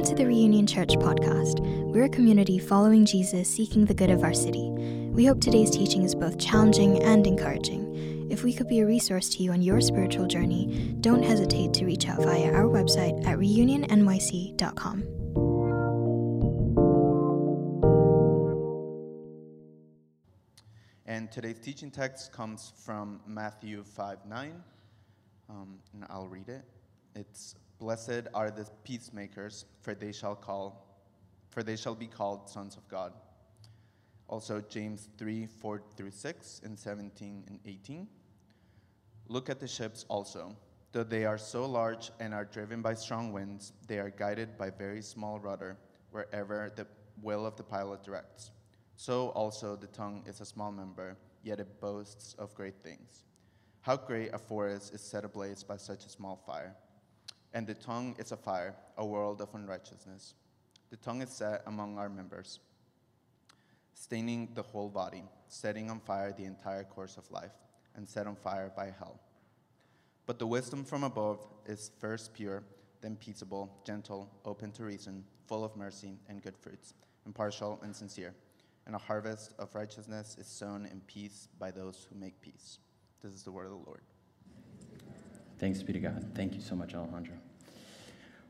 Welcome to the Reunion Church podcast. We're a community following Jesus, seeking the good of our city. We hope today's teaching is both challenging and encouraging. If we could be a resource to you on your spiritual journey, don't hesitate to reach out via our website at reunionnyc.com. And today's teaching text comes from Matthew 5 9, um, and I'll read it. It's Blessed are the peacemakers, for they shall call, for they shall be called sons of God. Also James 3, 4 through 6, and 17 and 18. Look at the ships also. Though they are so large and are driven by strong winds, they are guided by very small rudder wherever the will of the pilot directs. So also the tongue is a small member, yet it boasts of great things. How great a forest is set ablaze by such a small fire. And the tongue is a fire, a world of unrighteousness. The tongue is set among our members, staining the whole body, setting on fire the entire course of life, and set on fire by hell. But the wisdom from above is first pure, then peaceable, gentle, open to reason, full of mercy and good fruits, impartial and sincere. And a harvest of righteousness is sown in peace by those who make peace. This is the word of the Lord. Thanks be to God. Thank you so much, Alejandro.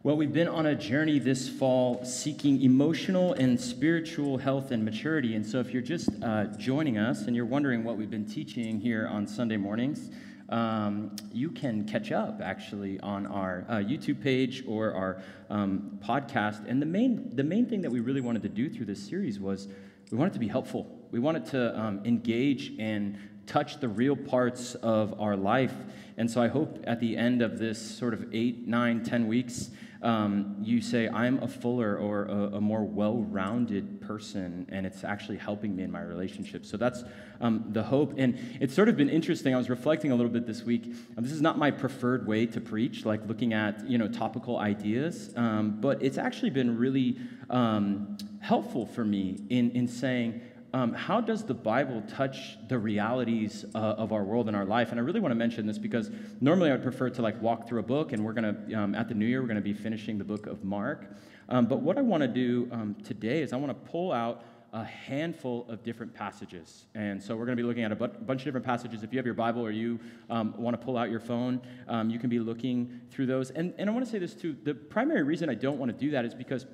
Well, we've been on a journey this fall seeking emotional and spiritual health and maturity. And so, if you're just uh, joining us and you're wondering what we've been teaching here on Sunday mornings, um, you can catch up actually on our uh, YouTube page or our um, podcast. And the main, the main thing that we really wanted to do through this series was we wanted to be helpful. We wanted to um, engage and touch the real parts of our life. And so I hope at the end of this sort of eight, nine, ten weeks, um, you say, I'm a fuller or a, a more well rounded person, and it's actually helping me in my relationship. So that's um, the hope. And it's sort of been interesting. I was reflecting a little bit this week. Um, this is not my preferred way to preach, like looking at you know topical ideas, um, but it's actually been really um, helpful for me in, in saying, um, how does the Bible touch the realities uh, of our world and our life? And I really want to mention this because normally I would prefer to like walk through a book, and we're to um, at the New Year we're to be finishing the book of Mark. Um, but what I want to do um, today is I want to pull out a handful of different passages. And so we're going to be looking at a bunch of different passages. If you have your Bible or you um, want to pull out your phone, um, you can be looking through those. And, and I want to say this too the primary reason I don't want to do that is because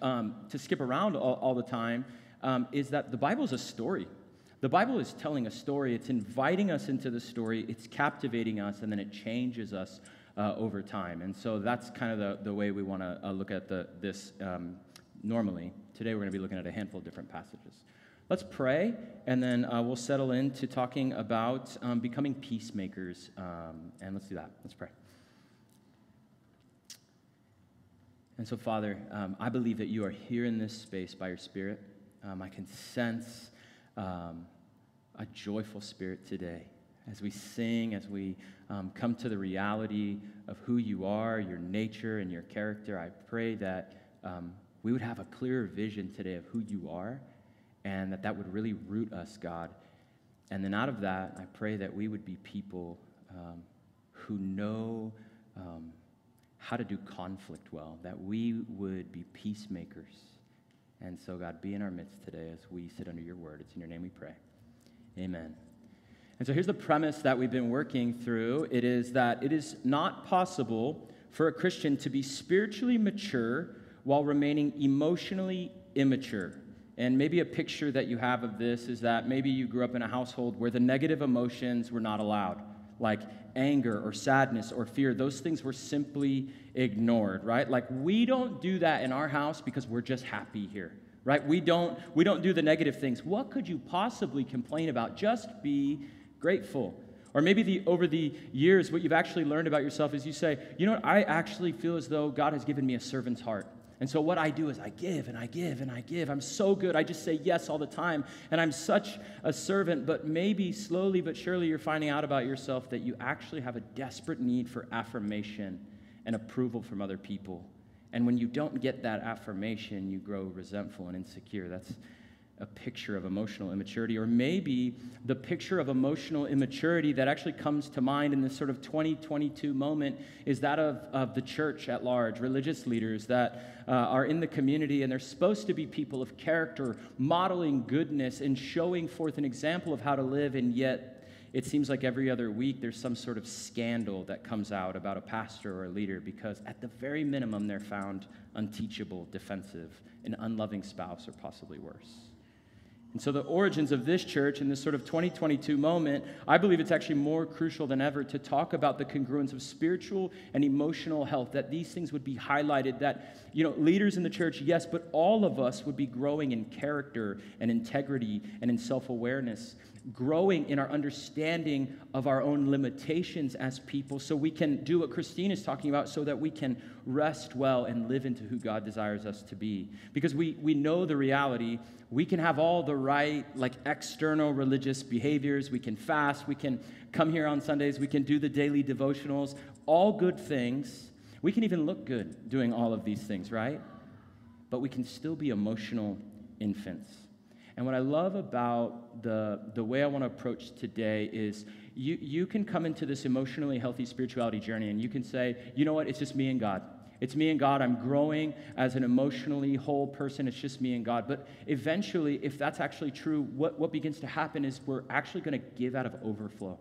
um, to skip around all, all the time um, is that the Bible is a story. The Bible is telling a story, it's inviting us into the story, it's captivating us, and then it changes us uh, over time. And so that's kind of the, the way we want to uh, look at the, this um, normally. Today we're going to be looking at a handful of different passages. Let's pray, and then uh, we'll settle into talking about um, becoming peacemakers. Um, and let's do that. Let's pray. And so, Father, um, I believe that you are here in this space by your Spirit. Um, I can sense um, a joyful spirit today as we sing, as we um, come to the reality of who you are, your nature, and your character. I pray that um, we would have a clearer vision today of who you are and that that would really root us, God. And then out of that, I pray that we would be people um, who know um, how to do conflict well, that we would be peacemakers and so, God, be in our midst today as we sit under your word. It's in your name we pray. Amen. And so, here's the premise that we've been working through it is that it is not possible for a Christian to be spiritually mature while remaining emotionally immature. And maybe a picture that you have of this is that maybe you grew up in a household where the negative emotions were not allowed, like anger or sadness or fear. Those things were simply ignored, right? Like we don't do that in our house because we're just happy here, right? We don't we don't do the negative things. What could you possibly complain about? Just be grateful. Or maybe the, over the years, what you've actually learned about yourself is you say, you know what, I actually feel as though God has given me a servant's heart. And so what I do is I give and I give and I give. I'm so good. I just say yes all the time. And I'm such a servant. But maybe slowly but surely you're finding out about yourself that you actually have a desperate need for affirmation and approval from other people. And when you don't get that affirmation, you grow resentful and insecure. That's a picture of emotional immaturity, or maybe the picture of emotional immaturity that actually comes to mind in this sort of 2022 moment is that of, of the church at large, religious leaders that uh, are in the community, and they're supposed to be people of character, modeling goodness and showing forth an example of how to live, and yet it seems like every other week there's some sort of scandal that comes out about a pastor or a leader because, at the very minimum, they're found unteachable, defensive, an unloving spouse, or possibly worse. And so, the origins of this church in this sort of 2022 moment, I believe it's actually more crucial than ever to talk about the congruence of spiritual and emotional health, that these things would be highlighted, that, you know, leaders in the church, yes, but all of us would be growing in character and integrity and in self awareness, growing in our understanding of our own limitations as people, so we can do what Christine is talking about, so that we can rest well and live into who God desires us to be. Because we, we know the reality we can have all the right, like external religious behaviors. We can fast. We can come here on Sundays. We can do the daily devotionals. All good things. We can even look good doing all of these things, right? But we can still be emotional infants. And what I love about the, the way I want to approach today is you, you can come into this emotionally healthy spirituality journey and you can say, you know what, it's just me and God. It's me and God. I'm growing as an emotionally whole person. It's just me and God. But eventually, if that's actually true, what, what begins to happen is we're actually going to give out of overflow.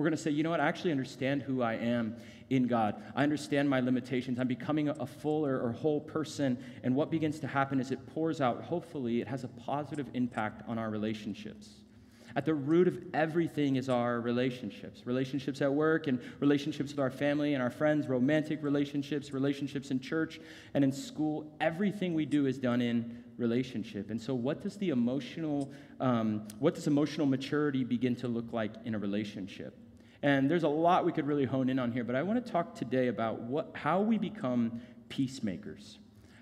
We're going to say, you know what, I actually understand who I am in God. I understand my limitations. I'm becoming a fuller or whole person. And what begins to happen is it pours out, hopefully, it has a positive impact on our relationships. At the root of everything is our relationships relationships at work and relationships with our family and our friends, romantic relationships, relationships in church and in school. Everything we do is done in relationship. And so, what does the emotional, um, what does emotional maturity begin to look like in a relationship? And there's a lot we could really hone in on here, but I want to talk today about what, how we become peacemakers.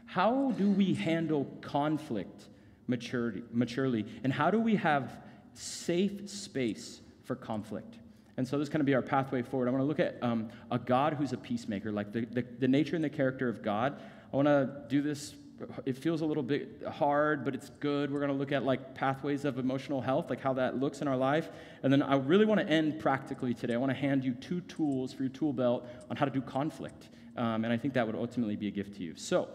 How do we handle conflict maturity, maturely? And how do we have safe space for conflict. And so this is going to be our pathway forward. I want to look at um, a God who's a peacemaker, like the, the, the nature and the character of God. I want to do this. It feels a little bit hard, but it's good. We're going to look at like pathways of emotional health, like how that looks in our life. And then I really want to end practically today. I want to hand you two tools for your tool belt on how to do conflict. Um, and I think that would ultimately be a gift to you. So,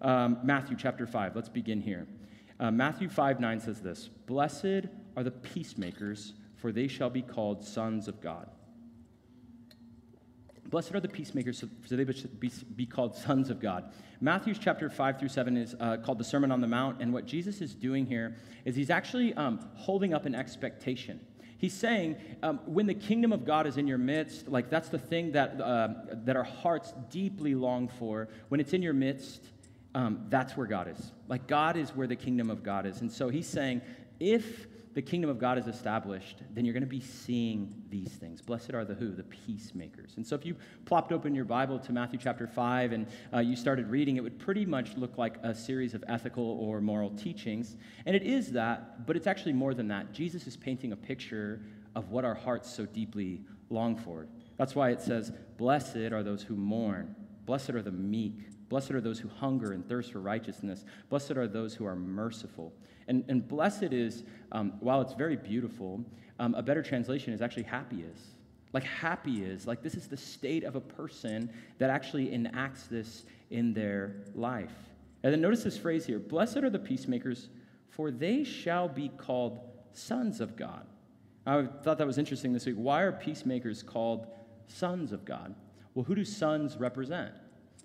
um, Matthew chapter 5, let's begin here. Uh, Matthew 5 9 says this Blessed are the peacemakers, for they shall be called sons of God. Blessed are the peacemakers, so they be called sons of God. Matthew's chapter 5 through 7 is uh, called the Sermon on the Mount, and what Jesus is doing here is he's actually um, holding up an expectation. He's saying, um, when the kingdom of God is in your midst, like that's the thing that, uh, that our hearts deeply long for. When it's in your midst, um, that's where God is. Like God is where the kingdom of God is. And so he's saying, if the kingdom of God is established, then you're going to be seeing these things. Blessed are the who? The peacemakers. And so if you plopped open your Bible to Matthew chapter 5 and uh, you started reading, it would pretty much look like a series of ethical or moral teachings. And it is that, but it's actually more than that. Jesus is painting a picture of what our hearts so deeply long for. That's why it says, Blessed are those who mourn, blessed are the meek. Blessed are those who hunger and thirst for righteousness. Blessed are those who are merciful. And, and blessed is, um, while it's very beautiful, um, a better translation is actually happy is. Like happy is, like this is the state of a person that actually enacts this in their life. And then notice this phrase here Blessed are the peacemakers, for they shall be called sons of God. I thought that was interesting this week. Why are peacemakers called sons of God? Well, who do sons represent?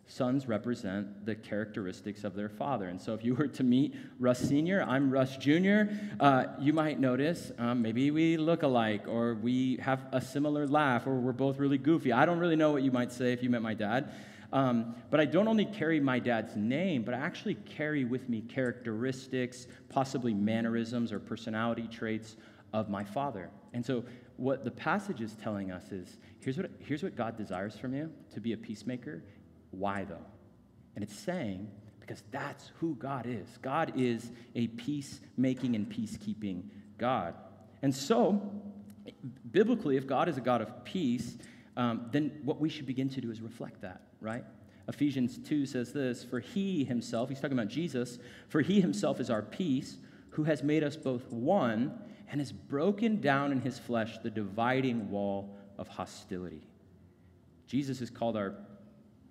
Sons represent the characteristics of their father. And so if you were to meet Russ Sr., I'm Russ Jr., uh, you might notice um, maybe we look alike, or we have a similar laugh, or we're both really goofy. I don't really know what you might say if you met my dad. Um, but I don't only carry my dad's name, but I actually carry with me characteristics, possibly mannerisms or personality traits of my father. And so, what the passage is telling us is here's what, here's what God desires from you to be a peacemaker why though? And it's saying, because that's who God is. God is a peacemaking and peacekeeping God. And so, biblically, if God is a God of peace, um, then what we should begin to do is reflect that, right? Ephesians 2 says this For he himself, he's talking about Jesus, for he himself is our peace, who has made us both one and has broken down in his flesh the dividing wall of hostility. Jesus is called our,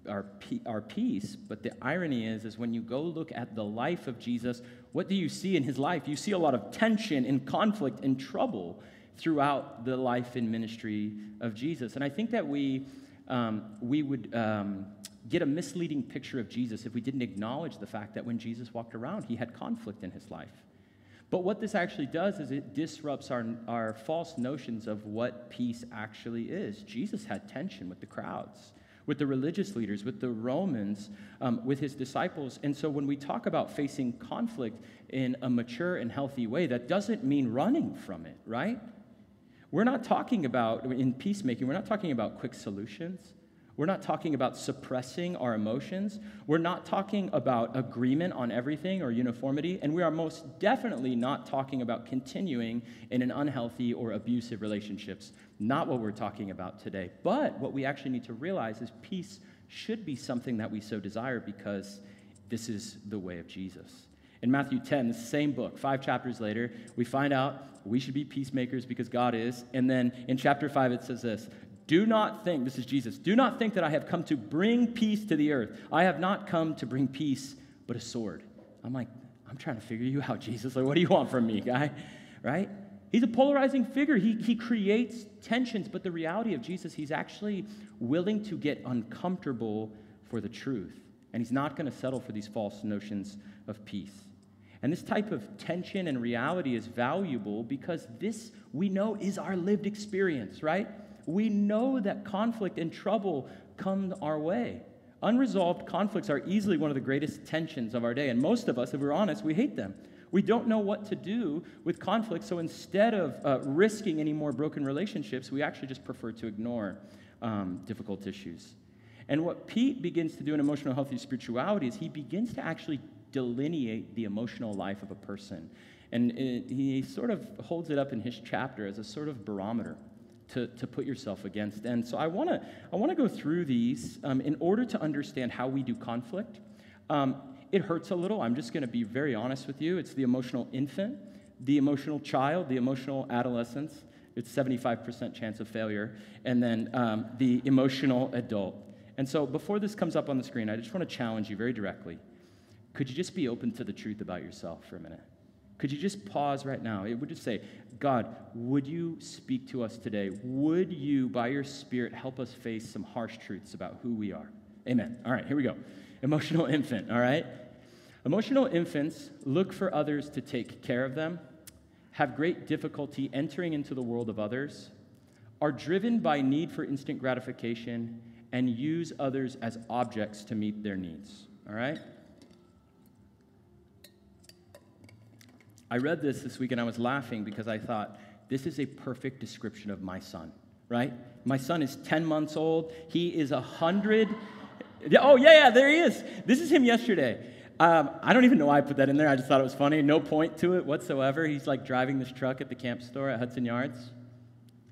our, our peace, but the irony is, is when you go look at the life of Jesus, what do you see in his life? You see a lot of tension and conflict and trouble throughout the life and ministry of Jesus. And I think that we, um, we would um, get a misleading picture of Jesus if we didn't acknowledge the fact that when Jesus walked around, he had conflict in his life. But what this actually does is it disrupts our, our false notions of what peace actually is. Jesus had tension with the crowds, with the religious leaders, with the Romans, um, with his disciples. And so when we talk about facing conflict in a mature and healthy way, that doesn't mean running from it, right? We're not talking about, in peacemaking, we're not talking about quick solutions. We're not talking about suppressing our emotions. We're not talking about agreement on everything or uniformity. And we are most definitely not talking about continuing in an unhealthy or abusive relationships. Not what we're talking about today. But what we actually need to realize is peace should be something that we so desire because this is the way of Jesus. In Matthew 10, the same book, five chapters later, we find out we should be peacemakers because God is. And then in chapter 5, it says this do not think, this is Jesus, do not think that I have come to bring peace to the earth. I have not come to bring peace, but a sword. I'm like, I'm trying to figure you out, Jesus. Like, what do you want from me, guy? Right? He's a polarizing figure. He, he creates tensions, but the reality of Jesus, he's actually willing to get uncomfortable for the truth. And he's not going to settle for these false notions of peace. And this type of tension and reality is valuable because this, we know, is our lived experience, right? We know that conflict and trouble come our way. Unresolved conflicts are easily one of the greatest tensions of our day, and most of us, if we're honest, we hate them. We don't know what to do with conflict, so instead of uh, risking any more broken relationships, we actually just prefer to ignore um, difficult issues. And what Pete begins to do in emotional healthy spirituality is he begins to actually delineate the emotional life of a person. And it, he sort of holds it up in his chapter as a sort of barometer to, to put yourself against. And so I want to I wanna go through these um, in order to understand how we do conflict. Um, it hurts a little. I'm just going to be very honest with you. It's the emotional infant, the emotional child, the emotional adolescence. It's 75% chance of failure. And then um, the emotional adult. And so before this comes up on the screen, I just want to challenge you very directly. Could you just be open to the truth about yourself for a minute? Could you just pause right now? It would just say, God, would you speak to us today? Would you, by your Spirit, help us face some harsh truths about who we are? Amen. All right, here we go. Emotional infant, all right? Emotional infants look for others to take care of them, have great difficulty entering into the world of others, are driven by need for instant gratification, and use others as objects to meet their needs, all right? I read this this week and I was laughing because I thought, this is a perfect description of my son, right? My son is 10 months old. He is 100. Oh, yeah, yeah, there he is. This is him yesterday. Um, I don't even know why I put that in there. I just thought it was funny. No point to it whatsoever. He's like driving this truck at the camp store at Hudson Yards.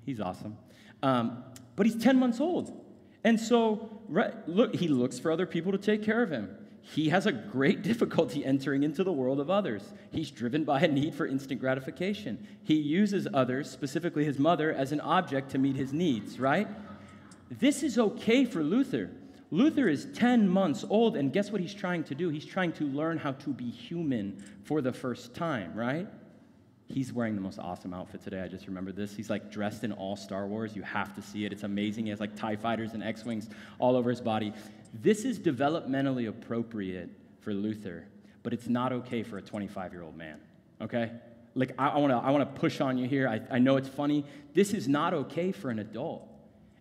He's awesome. Um, but he's 10 months old. And so, right, look, he looks for other people to take care of him he has a great difficulty entering into the world of others. He's driven by a need for instant gratification. He uses others, specifically his mother, as an object to meet his needs, right? This is okay for Luther. Luther is 10 months old, and guess what he's trying to do? He's trying to learn how to be human for the first time, right? He's wearing the most awesome outfit today. I just remembered this. He's like dressed in all Star Wars. You have to see it. It's amazing. He has like TIE fighters and X Wings all over his body. This is developmentally appropriate for Luther, but it's not okay for a 25 year old man, okay? Like, I, wanna, I wanna push on you here. I, I know it's funny. This is not okay for an adult.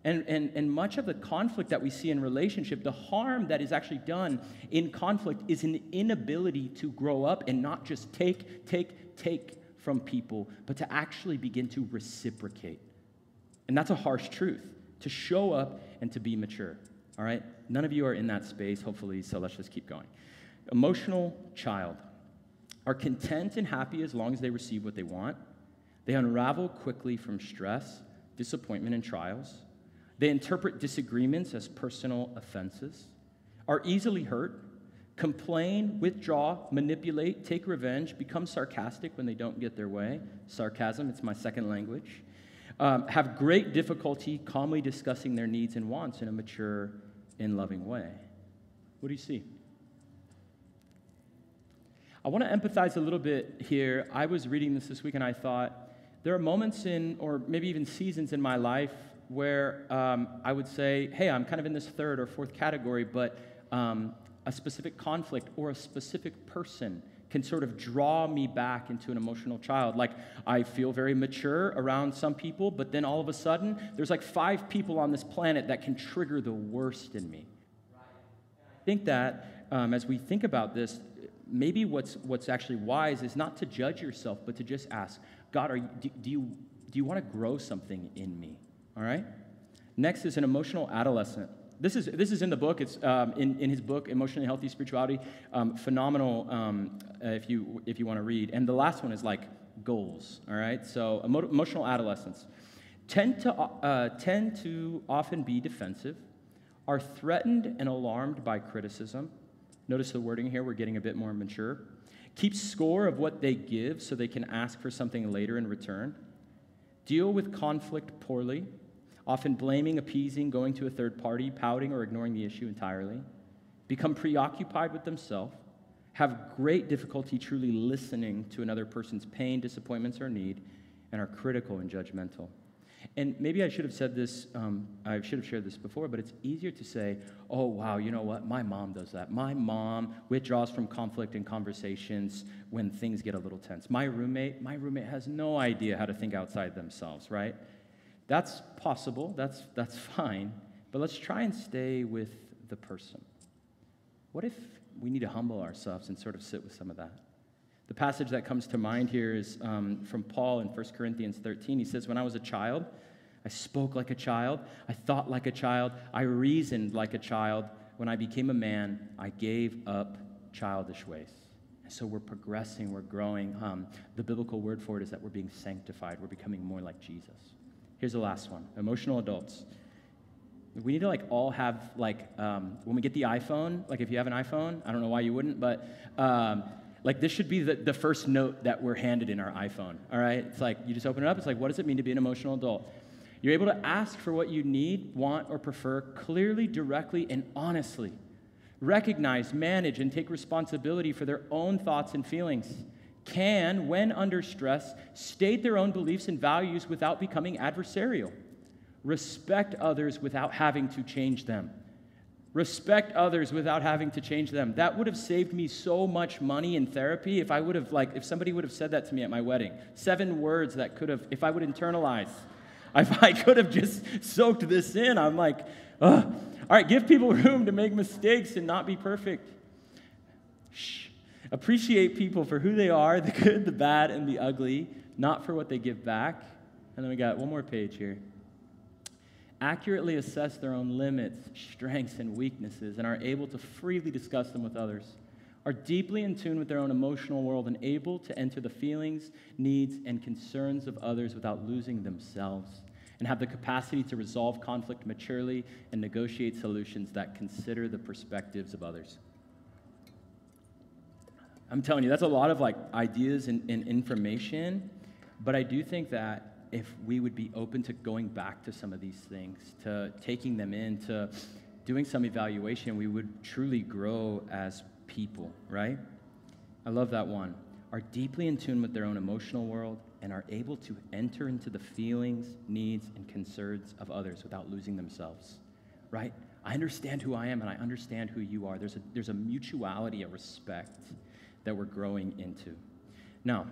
And, and, and much of the conflict that we see in relationship, the harm that is actually done in conflict is an inability to grow up and not just take, take, take from people, but to actually begin to reciprocate. And that's a harsh truth to show up and to be mature. All right? None of you are in that space, hopefully, so let's just keep going. Emotional child are content and happy as long as they receive what they want. They unravel quickly from stress, disappointment, and trials. They interpret disagreements as personal offenses, are easily hurt, complain, withdraw, manipulate, take revenge, become sarcastic when they don't get their way. Sarcasm, it's my second language. Um, have great difficulty calmly discussing their needs and wants in a mature and loving way. What do you see? I want to empathize a little bit here. I was reading this this week and I thought there are moments in, or maybe even seasons in my life, where um, I would say, hey, I'm kind of in this third or fourth category, but um, a specific conflict or a specific person can sort of draw me back into an emotional child. Like, I feel very mature around some people, but then all of a sudden, there's like five people on this planet that can trigger the worst in me. I think that um, as we think about this, maybe what's, what's actually wise is not to judge yourself, but to just ask, God, are you, do, do you, do you want to grow something in me? All right? Next is an emotional adolescent. This is, this is in the book. It's um, in, in his book, Emotionally Healthy Spirituality. Um, phenomenal um, uh, if you, if you want to read. And the last one is like goals, all right? So emo- emotional adolescents tend to, uh, tend to often be defensive, are threatened and alarmed by criticism. Notice the wording here, we're getting a bit more mature. Keep score of what they give so they can ask for something later in return. Deal with conflict poorly often blaming, appeasing, going to a third party, pouting, or ignoring the issue entirely, become preoccupied with themselves, have great difficulty truly listening to another person's pain, disappointments, or need, and are critical and judgmental. And maybe I should have said this, um, I should have shared this before, but it's easier to say, oh, wow, you know what? My mom does that. My mom withdraws from conflict and conversations when things get a little tense. My roommate, my roommate has no idea how to think outside themselves, right? That's possible, that's, that's fine, but let's try and stay with the person. What if we need to humble ourselves and sort of sit with some of that? The passage that comes to mind here is um, from Paul in 1 Corinthians 13. He says, When I was a child, I spoke like a child, I thought like a child, I reasoned like a child. When I became a man, I gave up childish ways. And so we're progressing, we're growing. Um, the biblical word for it is that we're being sanctified, we're becoming more like Jesus. Here's the last one emotional adults. We need to like all have like um, when we get the iPhone, like if you have an iPhone, I don't know why you wouldn't, but um, like this should be the, the first note that we're handed in our iPhone. All right, it's like you just open it up. It's like what does it mean to be an emotional adult? You're able to ask for what you need, want, or prefer clearly, directly, and honestly. Recognize, manage, and take responsibility for their own thoughts and feelings can, when under stress, state their own beliefs and values without becoming adversarial. Respect others without having to change them. Respect others without having to change them. That would have saved me so much money in therapy if I would have, like, if somebody would have said that to me at my wedding. Seven words that could have, if I would internalize, if I could have just soaked this in, I'm like, Ugh. all right, give people room to make mistakes and not be perfect. Shh. Appreciate people for who they are the good, the bad, and the ugly, not for what they give back. And then we got one more page here. Accurately assess their own limits, strengths, and weaknesses, and are able to freely discuss them with others. Are deeply in tune with their own emotional world and able to enter the feelings, needs, and concerns of others without losing themselves, and have the capacity to resolve conflict maturely and negotiate solutions that consider the perspectives of others. I'm telling you, that's a lot of like ideas and, and information. But I do think that if we would be open to going back to some of these things, to taking them in, to doing some evaluation, we would truly grow as people, right? I love that one. Are deeply in tune with their own emotional world and are able to enter into the feelings, needs, and concerns of others without losing themselves, right? I understand who I am and I understand who you are. There's a, there's a mutuality, a respect that we're growing into. Now,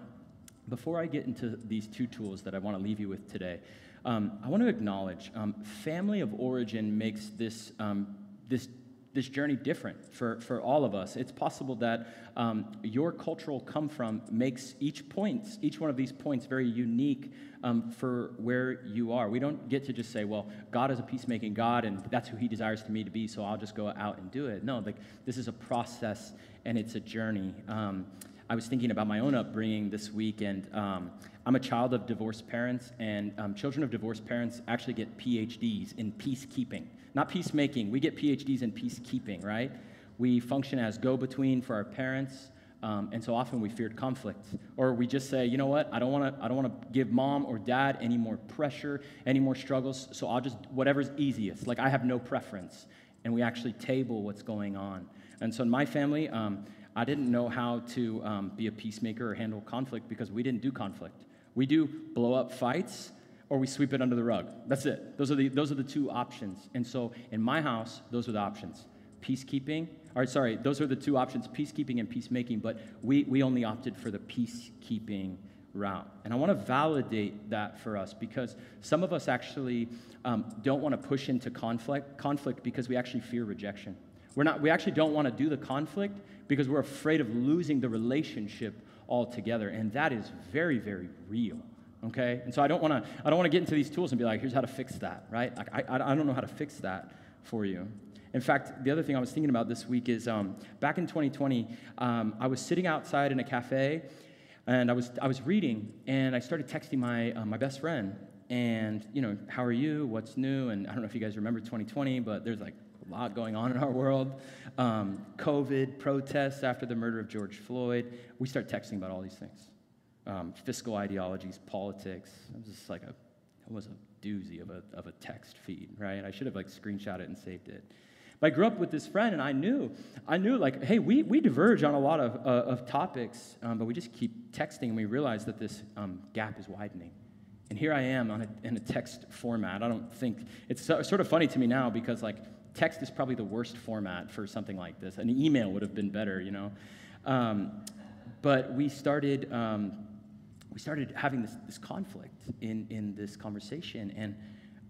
before I get into these two tools that I want to leave you with today, um, I want to acknowledge um, family of origin makes this, um, this, this journey different for, for all of us. It's possible that um, your cultural come from makes each point, each one of these points very unique um, for where you are. We don't get to just say, well, God is a peacemaking God and that's who he desires to me to be, so I'll just go out and do it. No, like this is a process and it's a journey. Um, I was thinking about my own upbringing this week, and um, I'm a child of divorced parents, and um, children of divorced parents actually get PhDs in peacekeeping. Not peacemaking, we get PhDs in peacekeeping, right? We function as go between for our parents. Um, and so often we feared conflict, or we just say, you know what, I don't want to, I don't want to give mom or dad any more pressure, any more struggles. So I'll just whatever's easiest. Like I have no preference, and we actually table what's going on. And so in my family, um, I didn't know how to um, be a peacemaker or handle conflict because we didn't do conflict. We do blow up fights or we sweep it under the rug. That's it. Those are the, those are the two options. And so in my house, those are the options peacekeeping. Or sorry, those are the two options peacekeeping and peacemaking, but we, we only opted for the peacekeeping route. And I want to validate that for us because some of us actually um, don't want to push into conflict, conflict because we actually fear rejection. We're not, we actually don't want to do the conflict because we're afraid of losing the relationship altogether. And that is very, very real. Okay? And so I don't want to I don't want to get into these tools and be like, here's how to fix that, right? Like, I, I don't know how to fix that for you. In fact, the other thing I was thinking about this week is um, back in 2020, um, I was sitting outside in a cafe and I was, I was reading and I started texting my, uh, my best friend. And, you know, how are you? What's new? And I don't know if you guys remember 2020, but there's like a lot going on in our world. Um, COVID, protests after the murder of George Floyd. We start texting about all these things um, fiscal ideologies, politics. It was just like a, it was a doozy of a, of a text feed, right? I should have like screenshot it and saved it. But I grew up with this friend, and I knew, I knew, like, hey, we, we diverge on a lot of, uh, of topics, um, but we just keep texting, and we realize that this um, gap is widening. And here I am on a, in a text format. I don't think it's so, sort of funny to me now because like text is probably the worst format for something like this. An email would have been better, you know. Um, but we started um, we started having this, this conflict in, in this conversation, and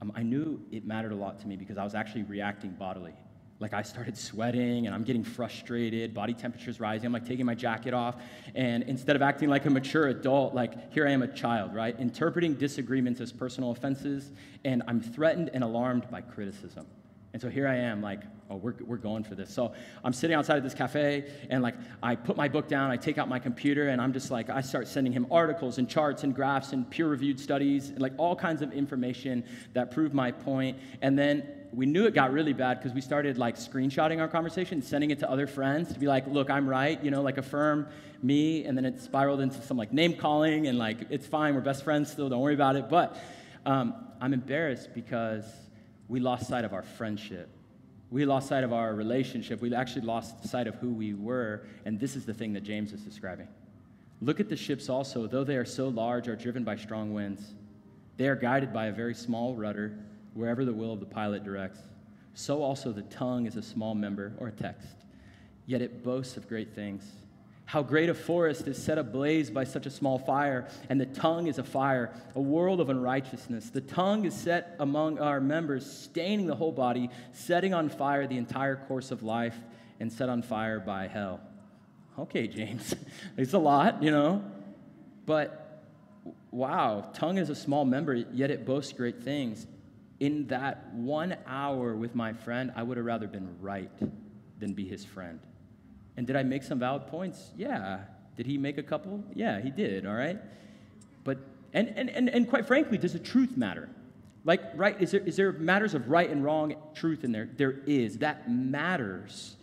um, I knew it mattered a lot to me because I was actually reacting bodily. Like I started sweating and I'm getting frustrated, body temperature's rising. I'm like taking my jacket off. And instead of acting like a mature adult, like here I am a child, right? Interpreting disagreements as personal offenses. And I'm threatened and alarmed by criticism. And so here I am, like, oh, we're, we're going for this. So I'm sitting outside of this cafe, and like, I put my book down, I take out my computer, and I'm just like, I start sending him articles and charts and graphs and peer reviewed studies, and like all kinds of information that prove my point. And then we knew it got really bad because we started like screenshotting our conversation, sending it to other friends to be like, look, I'm right, you know, like affirm me. And then it spiraled into some like name calling, and like, it's fine, we're best friends still, don't worry about it. But um, I'm embarrassed because we lost sight of our friendship. We lost sight of our relationship. We actually lost sight of who we were. And this is the thing that James is describing. Look at the ships also, though they are so large, are driven by strong winds. They are guided by a very small rudder, wherever the will of the pilot directs. So also the tongue is a small member, or a text, yet it boasts of great things. How great a forest is set ablaze by such a small fire, and the tongue is a fire, a world of unrighteousness. The tongue is set among our members, staining the whole body, setting on fire the entire course of life, and set on fire by hell. Okay, James, it's a lot, you know. But wow, tongue is a small member, yet it boasts great things. In that one hour with my friend, I would have rather been right than be his friend. And did I make some valid points? Yeah. Did he make a couple? Yeah, he did, all right? But, and, and, and, and quite frankly, does the truth matter? Like, right, is there, is there matters of right and wrong truth in there? There is. That matters.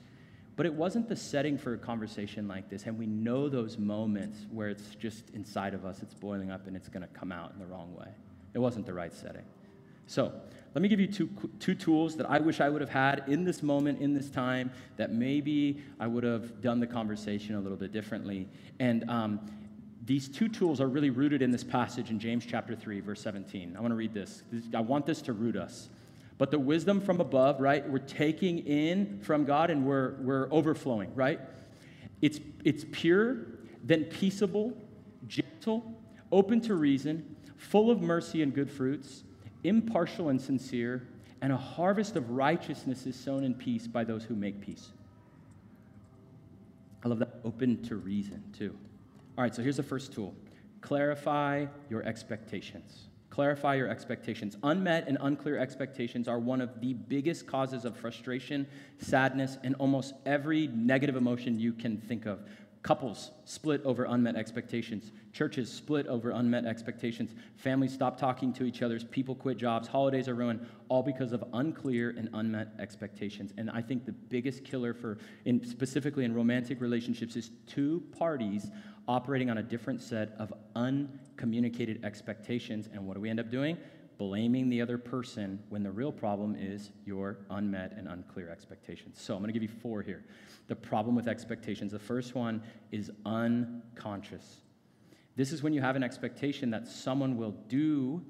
But it wasn't the setting for a conversation like this. And we know those moments where it's just inside of us, it's boiling up, and it's going to come out in the wrong way. It wasn't the right setting. So, let me give you two, two tools that I wish I would have had in this moment, in this time, that maybe I would have done the conversation a little bit differently. And um, these two tools are really rooted in this passage in James chapter 3, verse 17. I want to read this. I want this to root us. But the wisdom from above, right? We're taking in from God and we're, we're overflowing, right? It's, it's pure, then peaceable, gentle, open to reason, full of mercy and good fruits impartial and sincere, and a harvest of righteousness is sown in peace by those who make peace. I love that. Open to reason, too. All right, so here's the first tool clarify your expectations. Clarify your expectations. Unmet and unclear expectations are one of the biggest causes of frustration, sadness, and almost every negative emotion you can think of. Couples split over unmet expectations. Churches split over unmet expectations. Families stop talking to each other. People quit jobs. Holidays are ruined, all because of unclear and unmet expectations. And I think the biggest killer for, in, specifically in romantic relationships, is two parties operating on a different set of uncommunicated expectations. And what do we end up doing? Blaming the other person when the real problem is your unmet and unclear expectations. So I'm going to give you four here the problem with expectations. The first one is unconscious. This is when you have an expectation that someone will do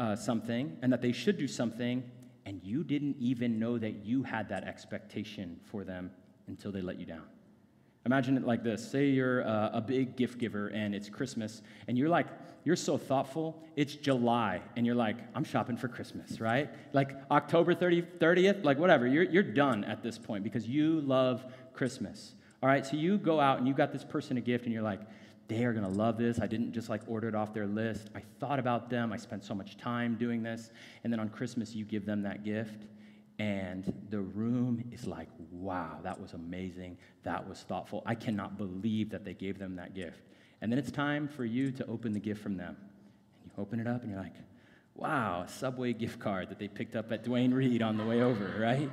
uh, something and that they should do something, and you didn't even know that you had that expectation for them until they let you down. Imagine it like this say you're uh, a big gift giver and it's Christmas, and you're like, you're so thoughtful. It's July, and you're like, I'm shopping for Christmas, right? Like October 30, 30th, like whatever. You're, you're done at this point because you love Christmas. All right, so you go out and you got this person a gift, and you're like, they are going to love this. I didn't just like order it off their list. I thought about them. I spent so much time doing this. And then on Christmas, you give them that gift, and the room is like, wow, that was amazing. That was thoughtful. I cannot believe that they gave them that gift. And then it's time for you to open the gift from them. And you open it up, and you're like, wow, a Subway gift card that they picked up at Duane Reade on the way over, right?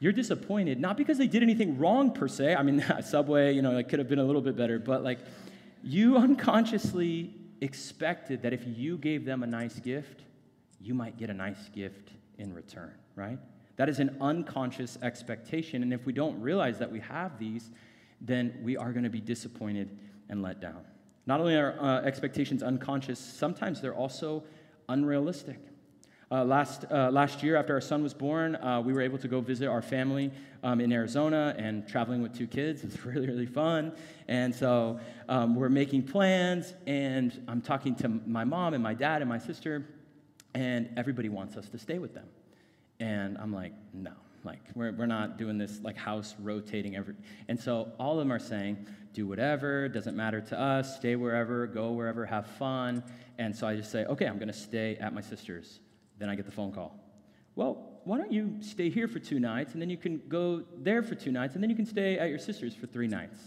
you're disappointed, not because they did anything wrong per se. I mean, Subway, you know, it could have been a little bit better, but like you unconsciously expected that if you gave them a nice gift, you might get a nice gift in return, right? That is an unconscious expectation. And if we don't realize that we have these, then we are going to be disappointed and let down. Not only are uh, expectations unconscious, sometimes they're also unrealistic. Uh, last, uh, last year, after our son was born, uh, we were able to go visit our family um, in Arizona and traveling with two kids. It's really, really fun. And so um, we're making plans, and I'm talking to my mom and my dad and my sister, and everybody wants us to stay with them. And I'm like, no, like, we're, we're not doing this like house rotating every. And so all of them are saying, do whatever, doesn't matter to us, stay wherever, go wherever, have fun. And so I just say, okay, I'm going to stay at my sister's. Then I get the phone call. Well, why don't you stay here for two nights and then you can go there for two nights and then you can stay at your sister's for three nights?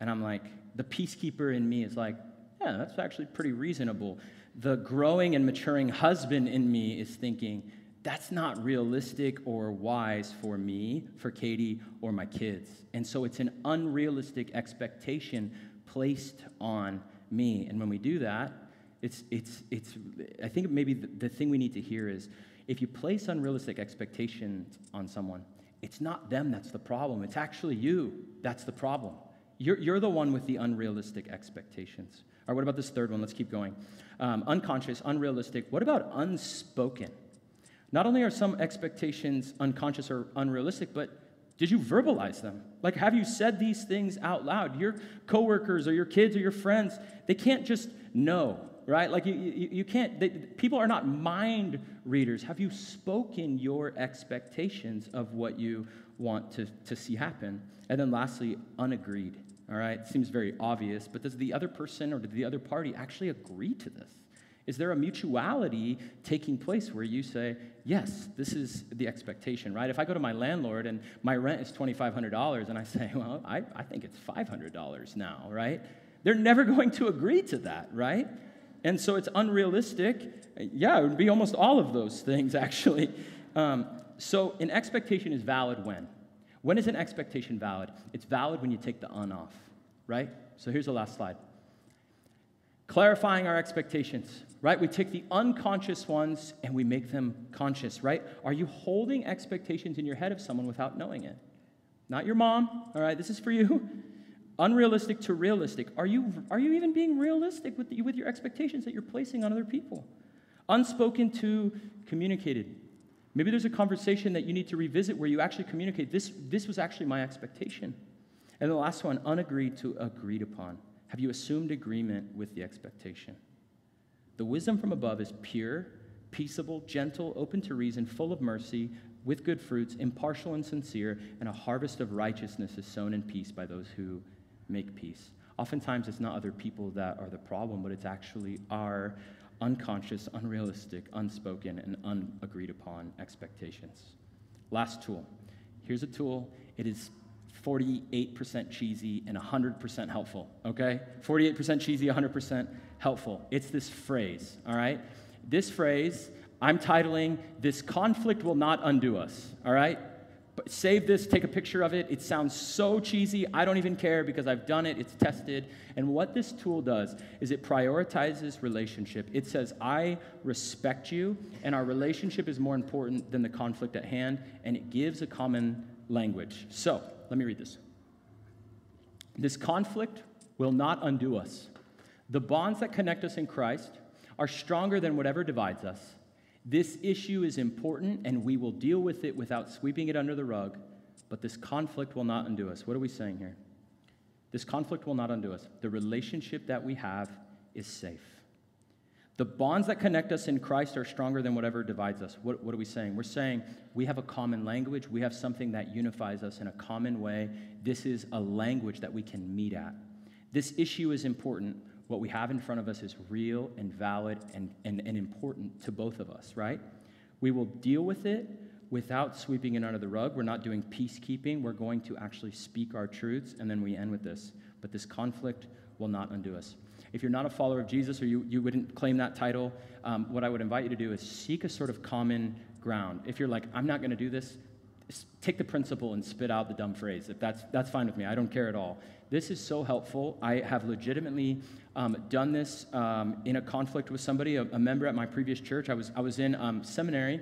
And I'm like, the peacekeeper in me is like, yeah, that's actually pretty reasonable. The growing and maturing husband in me is thinking, that's not realistic or wise for me, for Katie, or my kids. And so it's an unrealistic expectation placed on me. And when we do that, it's, it's, it's, I think maybe the, the thing we need to hear is if you place unrealistic expectations on someone, it's not them that's the problem. It's actually you that's the problem. You're, you're the one with the unrealistic expectations. All right, what about this third one? Let's keep going. Um, unconscious, unrealistic. What about unspoken? Not only are some expectations unconscious or unrealistic, but did you verbalize them? Like, have you said these things out loud? Your coworkers or your kids or your friends, they can't just know right? Like you, you, you can't, they, people are not mind readers. Have you spoken your expectations of what you want to, to see happen? And then lastly, unagreed, all right? Seems very obvious, but does the other person or did the other party actually agree to this? Is there a mutuality taking place where you say, yes, this is the expectation, right? If I go to my landlord and my rent is $2,500 and I say, well, I, I think it's $500 now, right? They're never going to agree to that, right? And so it's unrealistic. Yeah, it would be almost all of those things, actually. Um, so an expectation is valid when? When is an expectation valid? It's valid when you take the un off, right? So here's the last slide. Clarifying our expectations, right? We take the unconscious ones and we make them conscious, right? Are you holding expectations in your head of someone without knowing it? Not your mom, all right? This is for you. Unrealistic to realistic. Are you, are you even being realistic with, the, with your expectations that you're placing on other people? Unspoken to communicated. Maybe there's a conversation that you need to revisit where you actually communicate this, this was actually my expectation. And the last one, unagreed to agreed upon. Have you assumed agreement with the expectation? The wisdom from above is pure, peaceable, gentle, open to reason, full of mercy, with good fruits, impartial and sincere, and a harvest of righteousness is sown in peace by those who make peace. Oftentimes, it's not other people that are the problem, but it's actually our unconscious, unrealistic, unspoken, and unagreed upon expectations. Last tool. Here's a tool. It is 48% cheesy and 100% helpful, okay? 48% cheesy, 100% helpful. It's this phrase, all right? This phrase, I'm titling, This Conflict Will Not Undo Us, all right? But save this, take a picture of it. It sounds so cheesy. I don't even care because I've done it, it's tested. And what this tool does is it prioritizes relationship. It says, I respect you, and our relationship is more important than the conflict at hand, and it gives a common language. So, let me read this. This conflict will not undo us. The bonds that connect us in Christ are stronger than whatever divides us. This issue is important, and we will deal with it without sweeping it under the rug, but this conflict will not undo us. What are we saying here? This conflict will not undo us. The relationship that we have is safe. The bonds that connect us in Christ are stronger than whatever divides us. What, what, are we saying? We're saying we have a common language. We have something that unifies us in a common way. This is a language that we can meet at. This issue is important what we have in front of us is real and valid and, and, and important to both of us, right? We will deal with it without sweeping it under the rug. We're not doing peacekeeping. We're going to actually speak our truths, and then we end with this. But this conflict will not undo us. If you're not a follower of Jesus or you, you wouldn't claim that title, um, what I would invite you to do is seek a sort of common ground. If you're like, I'm not going to do this, take the principle and spit out the dumb phrase. If that's, that's fine with me, I don't care at all. This is so helpful. I have legitimately um, done this um, in a conflict with somebody, a, a, member at my previous church. I was, I was in um, seminary,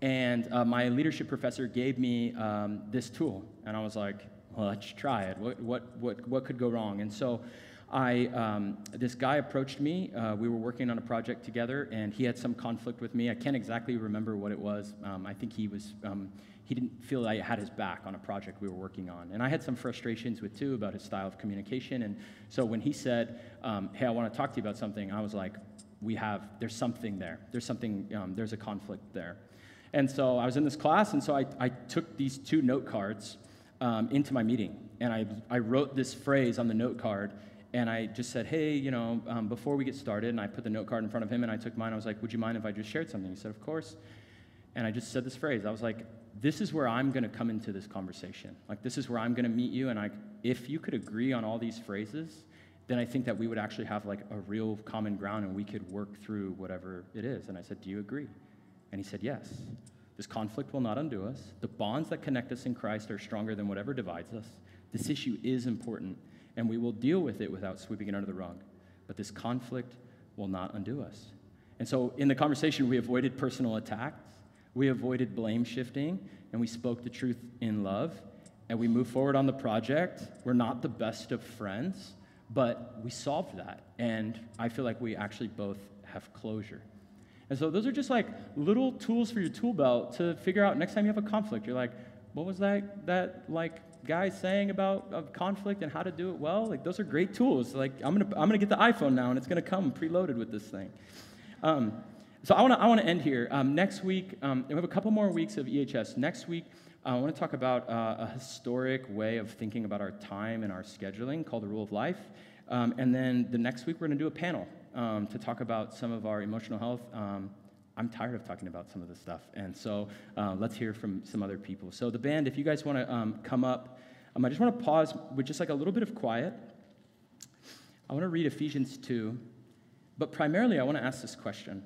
and uh, my leadership professor gave me um, this tool. And I was like, well, let's try it. What, what, what, what could go wrong? And so I, um, this guy approached me. Uh, we were working on a project together, and he had some conflict with me. I can't exactly remember what it was. Um, I think he was he didn't feel I had his back on a project we were working on. And I had some frustrations with too about his style of communication. And so when he said, um, "Hey, I want to talk to you about something," I was like, "We have there's something there. There's something. Um, there's a conflict there." And so I was in this class, and so I, I took these two note cards um, into my meeting, and I I wrote this phrase on the note card. And I just said, hey, you know, um, before we get started, and I put the note card in front of him, and I took mine. I was like, would you mind if I just shared something? He said, of course. And I just said this phrase. I was like, this is where I'm going to come into this conversation. Like, this is where I'm going to meet you. And I, if you could agree on all these phrases, then I think that we would actually have like a real common ground and we could work through whatever it is. And I said, Do you agree? And he said, Yes. This conflict will not undo us. The bonds that connect us in Christ are stronger than whatever divides us. This issue is important, and we will deal with it without sweeping it under the rug. But this conflict will not undo us. And so in the conversation, we avoided personal attacks. We avoided blame shifting and we spoke the truth in love and we moved forward on the project. We're not the best of friends, but we solved that. And I feel like we actually both have closure. And so those are just like little tools for your tool belt to figure out next time you have a conflict. You're like, what was that that like guy saying about of conflict and how to do it well? Like those are great tools. Like I'm gonna I'm gonna get the iPhone now and it's gonna come preloaded with this thing. Um, so I want to I want to end here. Um, next week, um, we have a couple more weeks of EHS. Next week, uh, I want to talk about uh, a historic way of thinking about our time and our scheduling called the Rule of Life. Um, and then the next week, we're going to do a panel um, to talk about some of our emotional health. Um, I'm tired of talking about some of this stuff, and so uh, let's hear from some other people. So the band, if you guys want to um, come up, I just want to pause with just like a little bit of quiet. I want to read Ephesians 2, but primarily I want to ask this question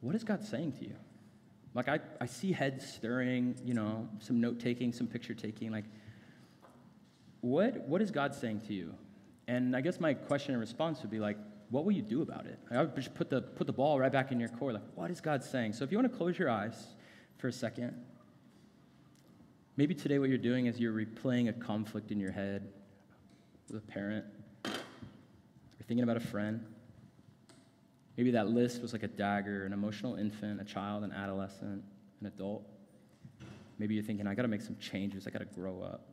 what is God saying to you? Like, I, I see heads stirring, you know, some note taking, some picture taking. Like, what, what is God saying to you? And I guess my question and response would be like, what will you do about it? I would just put the, put the ball right back in your court. Like, what is God saying? So if you want to close your eyes for a second, maybe today what you're doing is you're replaying a conflict in your head with a parent. You're thinking about a friend. Maybe that list was like a dagger an emotional infant, a child, an adolescent, an adult. Maybe you're thinking, I got to make some changes, I got to grow up.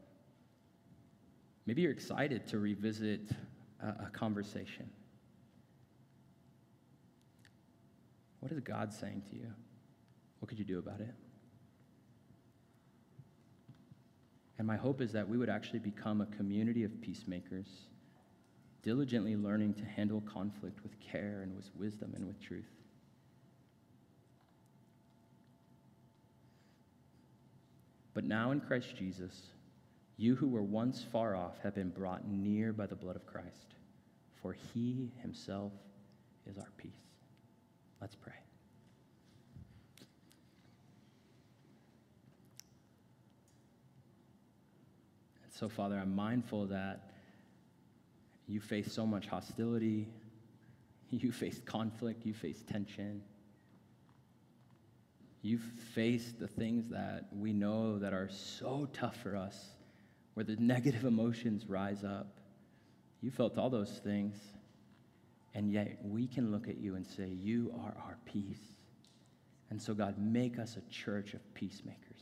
Maybe you're excited to revisit a, a conversation. What is God saying to you? What could you do about it? And my hope is that we would actually become a community of peacemakers diligently learning to handle conflict with care and with wisdom and with truth. But now in Christ Jesus, You who were once far off have been brought near by the blood of Christ, for he himself is our peace. Let's pray. And so, Father, I'm mindful that you face so much hostility, you face conflict, you face tension. You've faced the things that we know that are so tough for us, where the negative emotions rise up. You felt all those things, and yet we can look at you and say, You are our peace. And so, God, make us a church of peacemakers.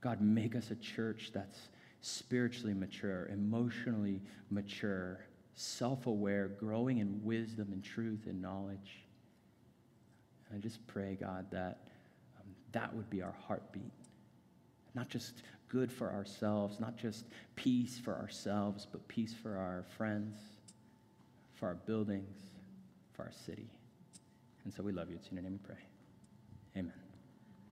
God, make us a church that's spiritually mature, emotionally mature, self aware, growing in wisdom and truth and knowledge. And I just pray, God, that um, that would be our heartbeat. Not just good for ourselves, not just peace for ourselves, but peace for our friends, for our buildings, for our city. And so we love you. It's in your name we pray. Amen.